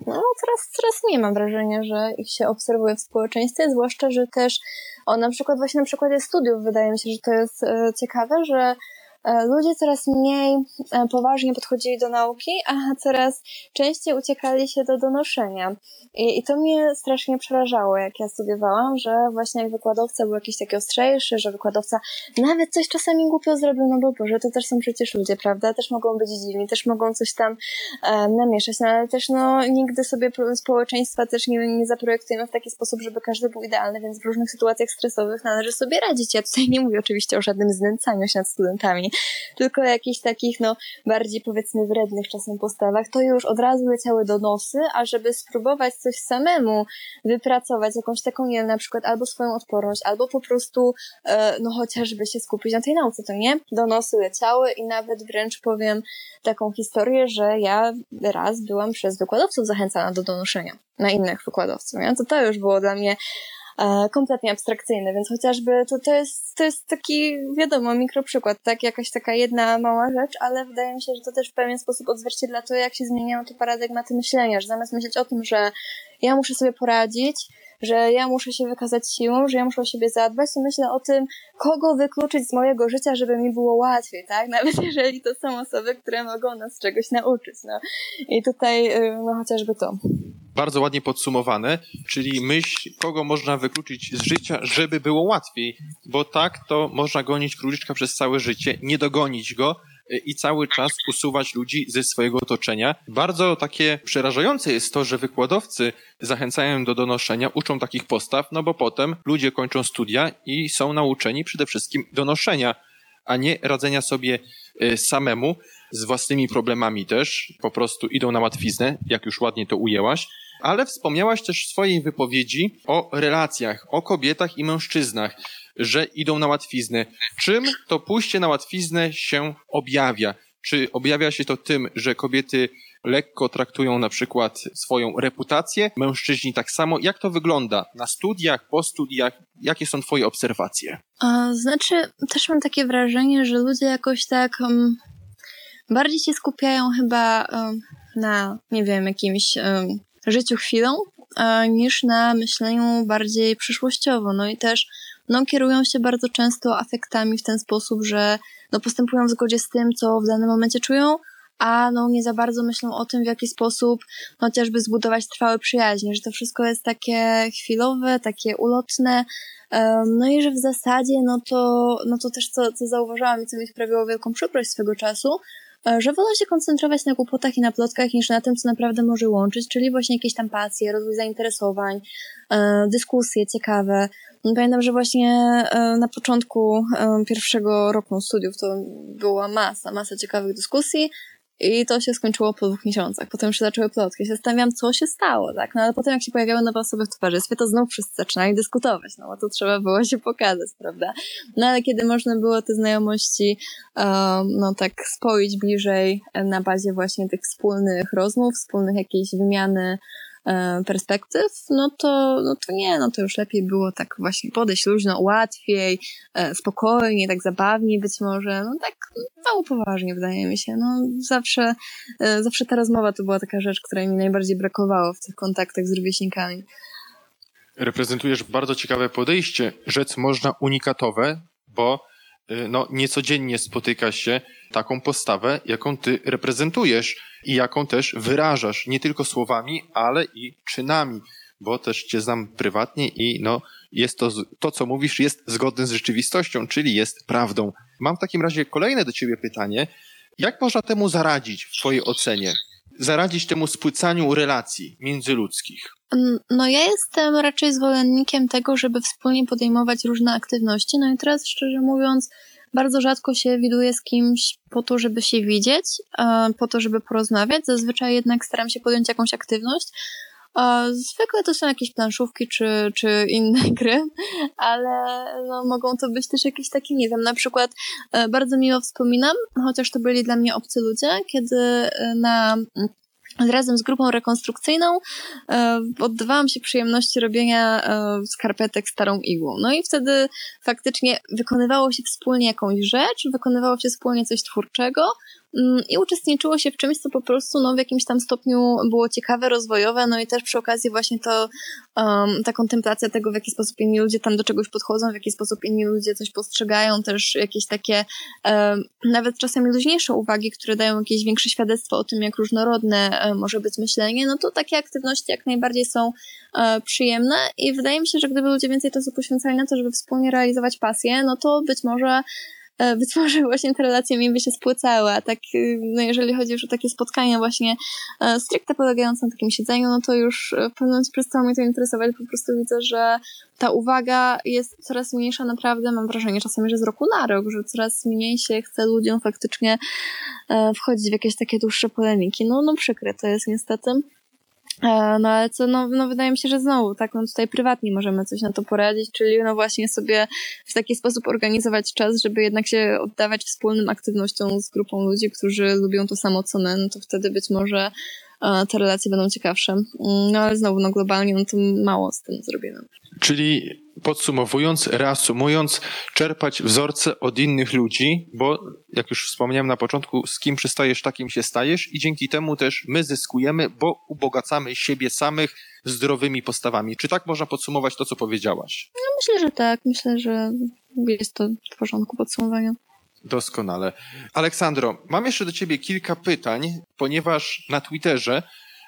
no coraz, coraz mniej mam wrażenie, że ich się obserwuje w społeczeństwie, zwłaszcza, że też o na przykład właśnie na przykładzie studiów wydaje mi się, że to jest e, ciekawe, że ludzie coraz mniej e, poważnie podchodzili do nauki, a coraz częściej uciekali się do donoszenia. I, I to mnie strasznie przerażało, jak ja studiowałam, że właśnie jak wykładowca był jakiś taki ostrzejszy, że wykładowca nawet coś czasami głupio zrobił, no bo Boże, to też są przecież ludzie, prawda? Też mogą być dziwni, też mogą coś tam e, namieszać, no ale też no nigdy sobie społeczeństwa też nie, nie zaprojektujemy w taki sposób, żeby każdy był idealny, więc w różnych sytuacjach stresowych należy sobie radzić. Ja tutaj nie mówię oczywiście o żadnym znęcaniu się nad studentami, tylko jakichś takich, no, bardziej powiedzmy wrednych czasem postawach, to już od razu leciały do nosy, a żeby spróbować coś samemu wypracować, jakąś taką, nie wiem, na przykład albo swoją odporność, albo po prostu, e, no, chociażby się skupić na tej nauce, to nie? Donosy leciały i nawet wręcz powiem taką historię, że ja raz byłam przez wykładowców zachęcana do donoszenia na innych wykładowców, nie? To to już było dla mnie kompletnie abstrakcyjny, więc chociażby to, to, jest, to jest taki, wiadomo, mikroprzykład, tak? Jakaś taka jedna mała rzecz, ale wydaje mi się, że to też w pewien sposób odzwierciedla to, jak się zmieniają te paradygmaty myślenia, że zamiast myśleć o tym, że ja muszę sobie poradzić, że ja muszę się wykazać siłą, że ja muszę o siebie zadbać, to myślę o tym, kogo wykluczyć z mojego życia, żeby mi było łatwiej, tak? Nawet jeżeli to są osoby, które mogą nas czegoś nauczyć, no. I tutaj, y, no chociażby to bardzo ładnie podsumowane, czyli myśl, kogo można wykluczyć z życia, żeby było łatwiej, bo tak to można gonić króliczka przez całe życie, nie dogonić go i cały czas usuwać ludzi ze swojego otoczenia. Bardzo takie przerażające jest to, że wykładowcy zachęcają do donoszenia, uczą takich postaw, no bo potem ludzie kończą studia i są nauczeni przede wszystkim donoszenia, a nie radzenia sobie y, samemu z własnymi problemami też, po prostu idą na łatwiznę, jak już ładnie to ujęłaś. Ale wspomniałaś też w swojej wypowiedzi o relacjach, o kobietach i mężczyznach, że idą na łatwiznę. Czym to pójście na łatwiznę się objawia? Czy objawia się to tym, że kobiety lekko traktują na przykład swoją reputację, mężczyźni tak samo. Jak to wygląda na studiach, po studiach? Jakie są Twoje obserwacje? znaczy, też mam takie wrażenie, że ludzie jakoś tak um, bardziej się skupiają chyba um, na, nie wiem, jakimś um, życiu chwilą, niż na myśleniu bardziej przyszłościowo. No i też no, kierują się bardzo często afektami w ten sposób, że no, postępują w zgodzie z tym, co w danym momencie czują, a no, nie za bardzo myślą o tym, w jaki sposób no, chociażby zbudować trwałe przyjaźnie, że to wszystko jest takie chwilowe, takie ulotne, no i że w zasadzie, no to, no to też co, co zauważyłam i co mi sprawiło wielką przykrość swego czasu, że wolę się koncentrować na głupotach i na plotkach niż na tym, co naprawdę może łączyć, czyli właśnie jakieś tam pasje, rozwój zainteresowań, e, dyskusje ciekawe. Pamiętam, że właśnie e, na początku pierwszego roku studiów to była masa, masa ciekawych dyskusji, i to się skończyło po dwóch miesiącach. Potem już się zaczęły plotki. Się zastanawiam, co się stało, tak? No ale potem, jak się pojawiały nowe osoby w towarzystwie, to znów wszyscy zaczynali dyskutować, no bo to trzeba było się pokazać, prawda? No ale kiedy można było te znajomości, um, no tak spoić bliżej na bazie właśnie tych wspólnych rozmów, wspólnych jakiejś wymiany perspektyw, no to, no to nie, no to już lepiej było tak właśnie podejść luźno, łatwiej, e, spokojnie, tak zabawnie być może, no tak mało poważnie wydaje mi się, no zawsze, e, zawsze ta rozmowa to była taka rzecz, której mi najbardziej brakowało w tych kontaktach z rówieśnikami. Reprezentujesz bardzo ciekawe podejście, rzec można unikatowe, bo no, niecodziennie spotyka się taką postawę, jaką ty reprezentujesz i jaką też wyrażasz, nie tylko słowami, ale i czynami, bo też cię znam prywatnie i no, jest to, to co mówisz jest zgodne z rzeczywistością, czyli jest prawdą. Mam w takim razie kolejne do ciebie pytanie. Jak można temu zaradzić w twojej ocenie? Zaradzić temu spłycaniu relacji międzyludzkich? No ja jestem raczej zwolennikiem tego, żeby wspólnie podejmować różne aktywności. No i teraz szczerze mówiąc, bardzo rzadko się widuję z kimś po to, żeby się widzieć, po to, żeby porozmawiać. Zazwyczaj jednak staram się podjąć jakąś aktywność. Zwykle to są jakieś planszówki czy, czy inne gry, ale no, mogą to być też jakieś takie, nie wiem, na przykład e, bardzo miło wspominam, chociaż to byli dla mnie obcy ludzie, kiedy e, na razem z grupą rekonstrukcyjną e, oddawałam się przyjemności robienia e, skarpetek starą igłą. No i wtedy faktycznie wykonywało się wspólnie jakąś rzecz, wykonywało się wspólnie coś twórczego, i uczestniczyło się w czymś, co po prostu no, w jakimś tam stopniu było ciekawe, rozwojowe, no i też przy okazji właśnie to um, ta kontemplacja tego, w jaki sposób inni ludzie tam do czegoś podchodzą, w jaki sposób inni ludzie coś postrzegają, też jakieś takie um, nawet czasami luźniejsze uwagi, które dają jakieś większe świadectwo o tym, jak różnorodne um, może być myślenie, no to takie aktywności jak najbardziej są um, przyjemne. I wydaje mi się, że gdyby ludzie więcej czasu poświęcali na to, żeby wspólnie realizować pasję, no to być może E, być może właśnie te relacje mi by się spłycały, a tak, y, no jeżeli chodzi już o takie spotkania właśnie e, stricte polegające na takim siedzeniu, no to już w pewnym momencie przestało mnie to interesować, po prostu widzę, że ta uwaga jest coraz mniejsza naprawdę, mam wrażenie czasami, że z roku na rok, że coraz mniej się chce ludziom faktycznie e, wchodzić w jakieś takie dłuższe polemiki. No, no przykre to jest niestety. E, no ale co, no, no wydaje mi się, że znowu, tak, no tutaj prywatnie możemy coś na to poradzić, czyli no właśnie sobie w taki sposób organizować czas, żeby jednak się oddawać wspólnym aktywnościom z grupą ludzi, którzy lubią to samo co my, no to wtedy być może te relacje będą ciekawsze. Mm, no ale znowu, no globalnie, no to mało z tym zrobimy. Czyli podsumowując, reasumując, czerpać wzorce od innych ludzi, bo jak już wspomniałem na początku, z kim przystajesz, takim się stajesz i dzięki temu też my zyskujemy, bo ubogacamy siebie samych zdrowymi postawami. Czy tak można podsumować to, co powiedziałaś? No myślę, że tak. Myślę, że jest to w porządku podsumowania. Doskonale. Aleksandro, mam jeszcze do ciebie kilka pytań, ponieważ na Twitterze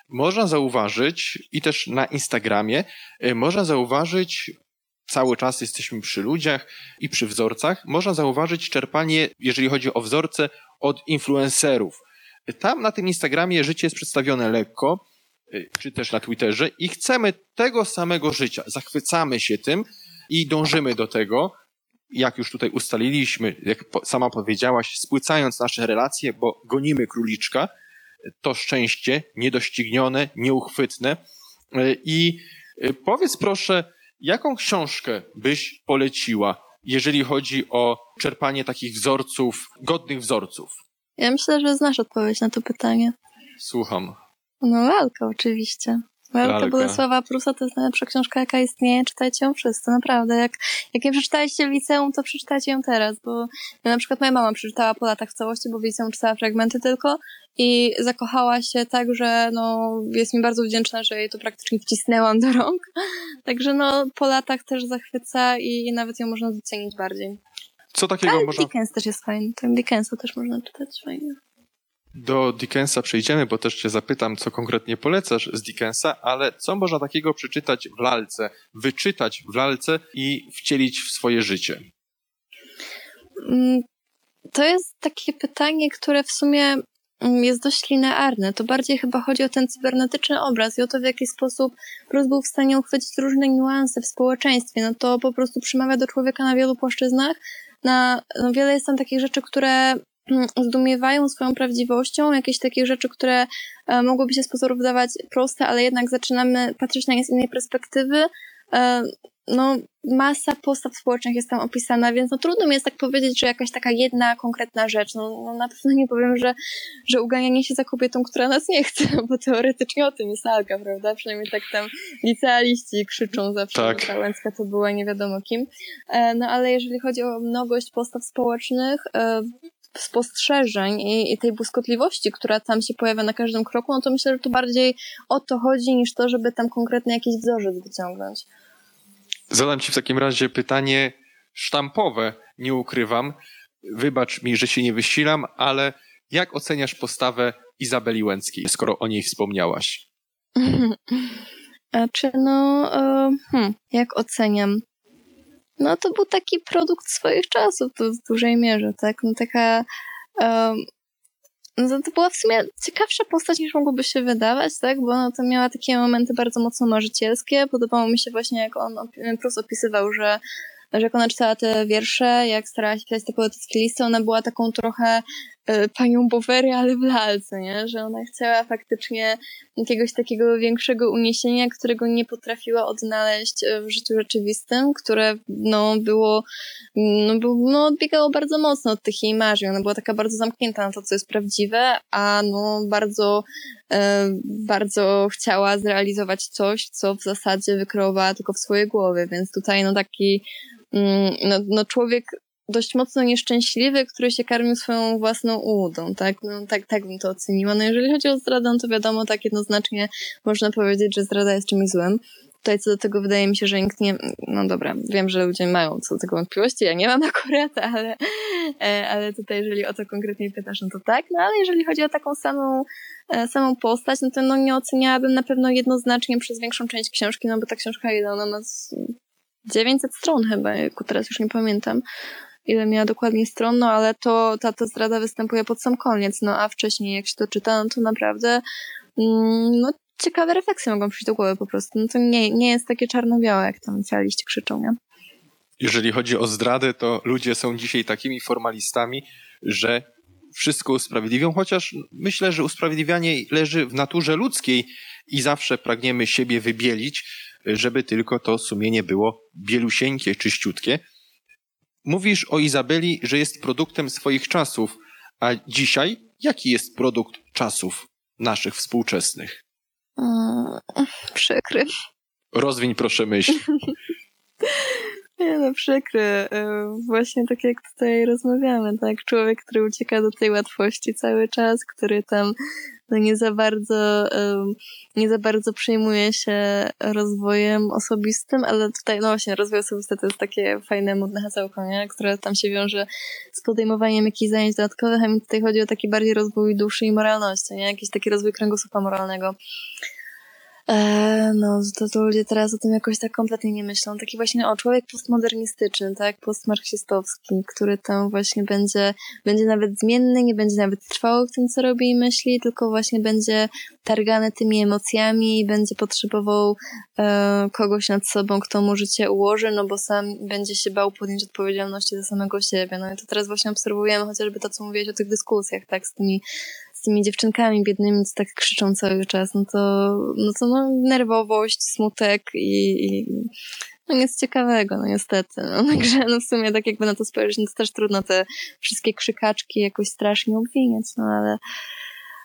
można zauważyć i też na Instagramie y, można zauważyć cały czas jesteśmy przy ludziach i przy wzorcach, można zauważyć czerpanie, jeżeli chodzi o wzorce, od influencerów. Tam na tym Instagramie życie jest przedstawione lekko, y, czy też na Twitterze i chcemy tego samego życia. Zachwycamy się tym i dążymy do tego, jak już tutaj ustaliliśmy, jak sama powiedziałaś, spłycając nasze relacje, bo gonimy króliczka, to szczęście niedoścignione, nieuchwytne. Y, I y, powiedz proszę, Jaką książkę byś poleciła, jeżeli chodzi o czerpanie takich wzorców, godnych wzorców? Ja myślę, że znasz odpowiedź na to pytanie. Słucham. No, lalka oczywiście. Lalka Bolesława Prusa to jest najlepsza książka, jaka istnieje. Czytajcie ją wszyscy, naprawdę. Jak, jak nie przeczytaliście w liceum, to przeczytajcie ją teraz, bo ja na przykład moja mama przeczytała po latach w całości, bo w liceum czytała fragmenty tylko i zakochała się tak, że no, jest mi bardzo wdzięczna, że jej to praktycznie wcisnęłam do rąk. Także no, po latach też zachwyca i, i nawet ją można docenić bardziej. Co takiego Ale można... Dickens też jest fajny. Ten Dickensa też można czytać fajnie. Do Dickensa przejdziemy, bo też cię zapytam, co konkretnie polecasz z Dickensa, ale co można takiego przeczytać w lalce, wyczytać w lalce i wcielić w swoje życie? Mm, to jest takie pytanie, które w sumie mm, jest dość linearne. To bardziej chyba chodzi o ten cybernetyczny obraz i o to, w jaki sposób Bruce był w stanie uchwycić różne niuanse w społeczeństwie. No to po prostu przemawia do człowieka na wielu płaszczyznach. Na, no wiele jest tam takich rzeczy, które zdumiewają swoją prawdziwością, jakieś takie rzeczy, które e, mogłyby się z pozoru wydawać proste, ale jednak zaczynamy patrzeć na nie z innej perspektywy. E, no, masa postaw społecznych jest tam opisana, więc no trudno mi jest tak powiedzieć, że jakaś taka jedna konkretna rzecz. No, no na pewno nie powiem, że, że uganianie się za kobietą, która nas nie chce, bo teoretycznie o tym jest lalka, prawda? Przynajmniej tak tam licealiści krzyczą zawsze, tak. że ta Łęcka to była nie wiadomo kim. E, no ale jeżeli chodzi o mnogość postaw społecznych, spostrzeżeń i, i tej błyskotliwości, która tam się pojawia na każdym kroku, no to myślę, że to bardziej o to chodzi, niż to, żeby tam konkretny jakiś wzorzec wyciągnąć. Zadam Ci w takim razie pytanie sztampowe, nie ukrywam. Wybacz mi, że się nie wysilam, ale jak oceniasz postawę Izabeli Łęckiej, skoro o niej wspomniałaś? Czy no, e, hmm, jak oceniam? No to był taki produkt swoich czasów to w dużej mierze, tak? No taka um, no to była w sumie ciekawsza postać niż mogłoby się wydawać, tak? Bo ona to miała takie momenty bardzo mocno marzycielskie. Podobało mi się właśnie, jak on prosto opisywał, że że jak ona czytała te wiersze, jak starała się pisać poetyckie listy, ona była taką trochę e, panią Bowery, ale w lalce, nie? Że ona chciała faktycznie jakiegoś takiego większego uniesienia, którego nie potrafiła odnaleźć e, w życiu rzeczywistym, które, no, było, no, no, odbiegało bardzo mocno od tych jej marzeń. Ona była taka bardzo zamknięta na to, co jest prawdziwe, a no, bardzo, e, bardzo chciała zrealizować coś, co w zasadzie wykreowała tylko w swojej głowie, więc tutaj, no, taki Mm, no, no człowiek dość mocno nieszczęśliwy, który się karmił swoją własną ułudą, tak? No, tak, tak bym to oceniła. No jeżeli chodzi o zdradę, no to wiadomo, tak jednoznacznie można powiedzieć, że zdrada jest czymś złym. Tutaj co do tego wydaje mi się, że nikt nie... No dobra, wiem, że ludzie mają co do tego wątpliwości, ja nie mam akurat, ale, e, ale tutaj jeżeli o to konkretnie pytasz, no to tak. No ale jeżeli chodzi o taką samą, e, samą postać, no to no nie oceniałabym na pewno jednoznacznie przez większą część książki, no bo ta książka ile ona ma 900 stron chyba, teraz już nie pamiętam ile miała dokładnie stron, no ale to ta, ta zdrada występuje pod sam koniec, no a wcześniej jak się to czyta, no to naprawdę mm, no ciekawe refleksje mogą przyjść do głowy po prostu. No to nie, nie jest takie czarno-białe, jak tam liście krzyczą, nie? Jeżeli chodzi o zdradę, to ludzie są dzisiaj takimi formalistami, że wszystko usprawiedliwią, chociaż myślę, że usprawiedliwianie leży w naturze ludzkiej i zawsze pragniemy siebie wybielić, żeby tylko to sumienie było bielusieńkie, czyściutkie. Mówisz o Izabeli, że jest produktem swoich czasów, a dzisiaj jaki jest produkt czasów naszych współczesnych? Mm, przykry. Rozwiń proszę myśl. Nie no, przykry. E, właśnie tak jak tutaj rozmawiamy, tak? Człowiek, który ucieka do tej łatwości cały czas, który tam no nie za bardzo, nie za bardzo przejmuje się rozwojem osobistym, ale tutaj, no właśnie, rozwój osobisty to jest takie fajne, modne hasełko, nie? które tam się wiąże z podejmowaniem jakichś zajęć dodatkowych, a mi tutaj chodzi o taki bardziej rozwój duszy i moralności, nie? Jakiś taki rozwój kręgosłupa moralnego. E, no, to, to ludzie teraz o tym jakoś tak kompletnie nie myślą. Taki właśnie, o, człowiek postmodernistyczny, tak, postmarksistowski, który tam właśnie będzie, będzie nawet zmienny, nie będzie nawet trwały w tym, co robi i myśli, tylko właśnie będzie targany tymi emocjami i będzie potrzebował e, kogoś nad sobą, kto mu życie ułoży, no bo sam będzie się bał podjąć odpowiedzialności za samego siebie. No i to teraz właśnie obserwujemy chociażby to, co mówiłeś o tych dyskusjach, tak, z tymi tymi dziewczynkami biednymi, co tak krzyczą cały czas, no to, no to no, nerwowość, smutek i, i no nic ciekawego, no niestety. No, także no w sumie tak jakby na to spojrzeć, no to też trudno te wszystkie krzykaczki jakoś strasznie obwiniać, no ale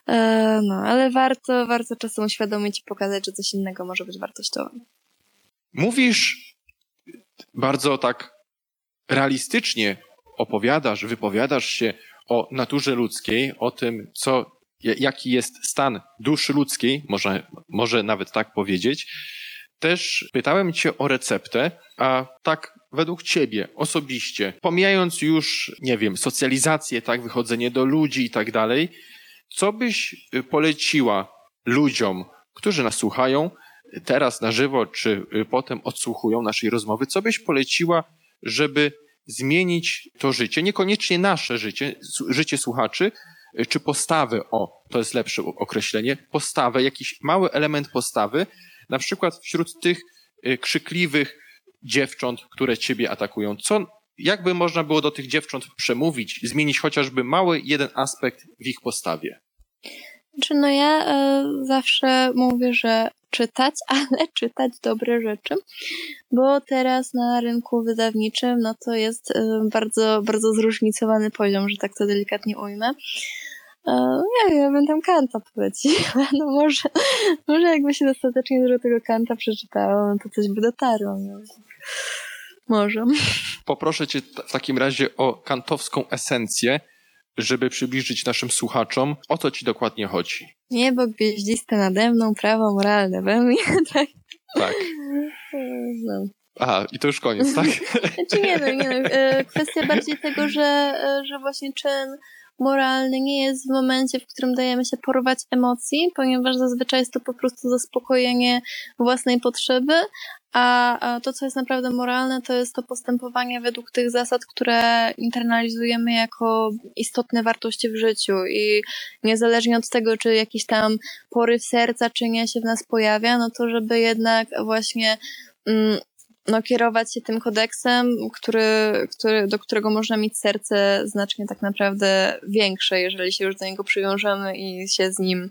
e, no, ale warto, warto czasem uświadomić i pokazać, że coś innego może być wartościowe. Mówisz bardzo tak realistycznie, opowiadasz, wypowiadasz się o naturze ludzkiej, o tym, co, jaki jest stan duszy ludzkiej, może, może nawet tak powiedzieć. Też pytałem Cię o receptę, a tak według Ciebie osobiście, pomijając już, nie wiem, socjalizację, tak, wychodzenie do ludzi i tak dalej, co byś poleciła ludziom, którzy nas słuchają teraz na żywo, czy potem odsłuchują naszej rozmowy, co byś poleciła, żeby zmienić to życie, niekoniecznie nasze życie, życie słuchaczy, y, czy postawy, o, to jest lepsze określenie, postawę, jakiś mały element postawy, na przykład wśród tych y, krzykliwych dziewcząt, które ciebie atakują. Co, jakby można było do tych dziewcząt przemówić, zmienić chociażby mały jeden aspekt w ich postawie? Czy no ja y, zawsze mówię, że czytać, ale czytać dobre rzeczy, bo teraz na rynku wydawniczym no to jest y, bardzo, bardzo zróżnicowany poziom, że tak to delikatnie ujmę. Y, ja, ja bym tam Kanta poleciła, no może, może jakby się dostatecznie dużo tego Kanta przeczytało, no to coś by dotarło. No. Może. Poproszę cię w takim razie o kantowską esencję, żeby przybliżyć naszym słuchaczom, o co ci dokładnie chodzi. Niebo gwieździste nade mną, prawo moralne we mnie, tak? Tak. No. Aha, i to już koniec, tak? Znaczy nie no, nie no. Kwestia bardziej tego, że, e, że właśnie czyn moralny nie jest w momencie, w którym dajemy się porwać emocji, ponieważ zazwyczaj jest to po prostu zaspokojenie własnej potrzeby, a to, co jest naprawdę moralne, to jest to postępowanie według tych zasad, które internalizujemy jako istotne wartości w życiu. I niezależnie od tego, czy jakiś tam poryw serca, czy nie się w nas pojawia, no to żeby jednak właśnie mm, no, kierować się tym kodeksem, który, który, do którego można mieć serce znacznie tak naprawdę większe, jeżeli się już do niego przywiążemy i się z nim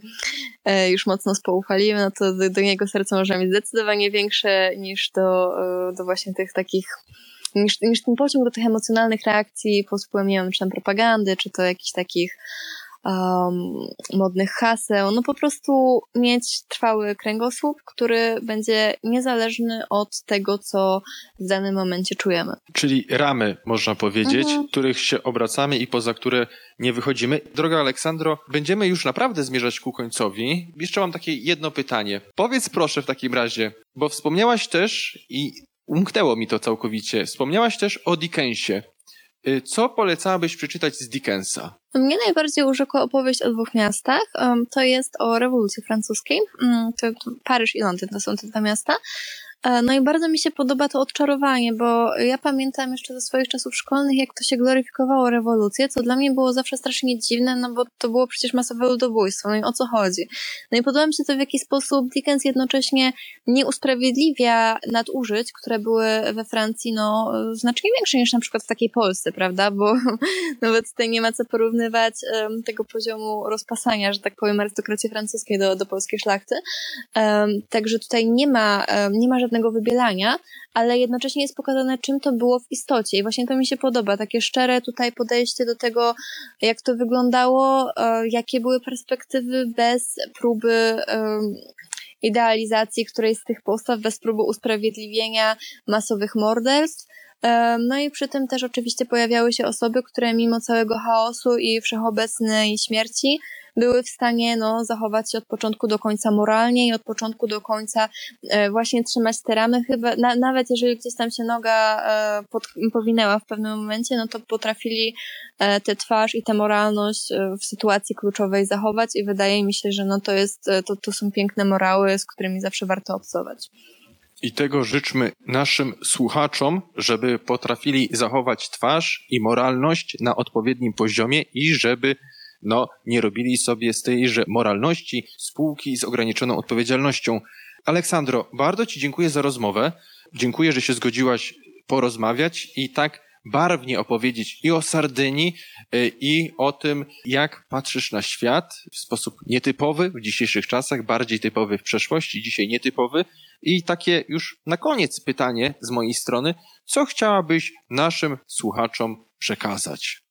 e, już mocno spoufalimy, no to do, do niego serce można mieć zdecydowanie większe niż do, e, do właśnie tych takich niż, niż ten pociąg do tych emocjonalnych reakcji pod wpływem, nie wiem, czy tam propagandy, czy to jakichś takich um, modnych haseł, no po prostu mieć trwały kręgosłup, który będzie niezależny od tego, co w danym momencie czujemy. Czyli ramy, można powiedzieć, Mhm. których się obracamy i poza które nie wychodzimy. Droga Aleksandro, będziemy już naprawdę zmierzać ku końcowi. Jeszcze mam takie jedno pytanie. Powiedz proszę w takim razie, bo wspomniałaś też i umknęło mi to całkowicie, wspomniałaś też o Dickensie. Y, Co polecałabyś przeczytać z Dickensa? Mnie najbardziej urzekła opowieść o dwóch miastach. To jest o rewolucji francuskiej. Um, to Paryż i Londyn to są te dwa miasta. E, No i bardzo mi się podoba to odczarowanie, bo ja pamiętam jeszcze ze swoich czasów szkolnych, jak to się gloryfikowało rewolucję, co dla mnie było zawsze strasznie dziwne, no bo to było przecież masowe ludobójstwo, no i o co chodzi? No i podoba mi się to, w jaki sposób Dickens jednocześnie nie usprawiedliwia nadużyć, które były we Francji, no, znacznie większe niż na przykład w takiej Polsce, prawda? Bo nawet tutaj nie ma co porównywać em, tego poziomu rozpasania, że tak powiem, arystokracji francuskiej do, do polskiej szlachty. Em, także tutaj nie ma, em, nie ma żadnego wybielania, ale jednocześnie jest pokazane, czym to było w istocie. I właśnie to mi się podoba, takie szczere tutaj podejście do tego, jak to wyglądało, e, jakie były perspektywy bez próby idealizacji którejś z tych postaw, bez próby usprawiedliwienia masowych morderstw. Em, No i przy tym też oczywiście pojawiały się osoby, które mimo całego chaosu i wszechobecnej śmierci były w stanie no, zachować się od początku do końca moralnie i od początku do końca e, właśnie trzymać te ramy. Chyba na, nawet jeżeli gdzieś tam się noga e, pod, powinęła w pewnym momencie, no to potrafili e, tę twarz i tę moralność w sytuacji kluczowej zachować i wydaje mi się, że no to jest, to, to są piękne morały, z którymi zawsze warto obcować. I tego życzmy naszym słuchaczom, żeby potrafili zachować twarz i moralność na odpowiednim poziomie i żeby no, nie robili sobie z tejże moralności spółki z ograniczoną odpowiedzialnością. Aleksandro, bardzo Ci dziękuję za rozmowę. Dziękuję, że się zgodziłaś porozmawiać i tak barwnie opowiedzieć i o Sardynii, y, i o tym, jak patrzysz na świat w sposób nietypowy w dzisiejszych czasach, bardziej typowy w przeszłości, dzisiaj nietypowy. I takie już na koniec pytanie z mojej strony. Co chciałabyś naszym słuchaczom przekazać?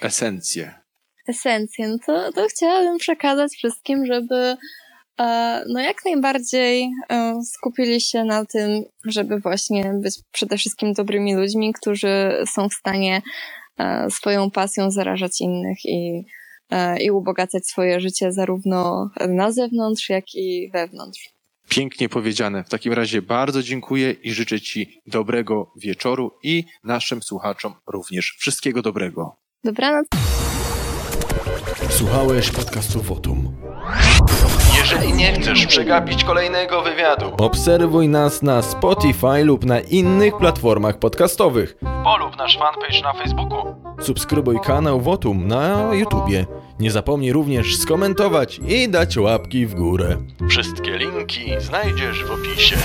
Esencję. Esencję, no to, to chciałabym przekazać wszystkim, żeby e, no jak najbardziej e, skupili się na tym, żeby właśnie być przede wszystkim dobrymi ludźmi, którzy są w stanie e, swoją pasją zarażać innych i, i ubogacać swoje życie zarówno na zewnątrz, jak i wewnątrz. Pięknie powiedziane. W takim razie bardzo dziękuję i życzę Ci dobrego wieczoru i naszym słuchaczom również wszystkiego dobrego. Dobranoc. Słuchałeś podcastu Wotum. Jeżeli nie chcesz przegapić kolejnego wywiadu, Obserwuj nas na Spotify lub na innych platformach podcastowych. polub nasz fanpage na Facebooku. Subskrybuj kanał Wotum na YouTubie. Nie zapomnij również skomentować i dać łapki w górę. Wszystkie linki znajdziesz w opisie.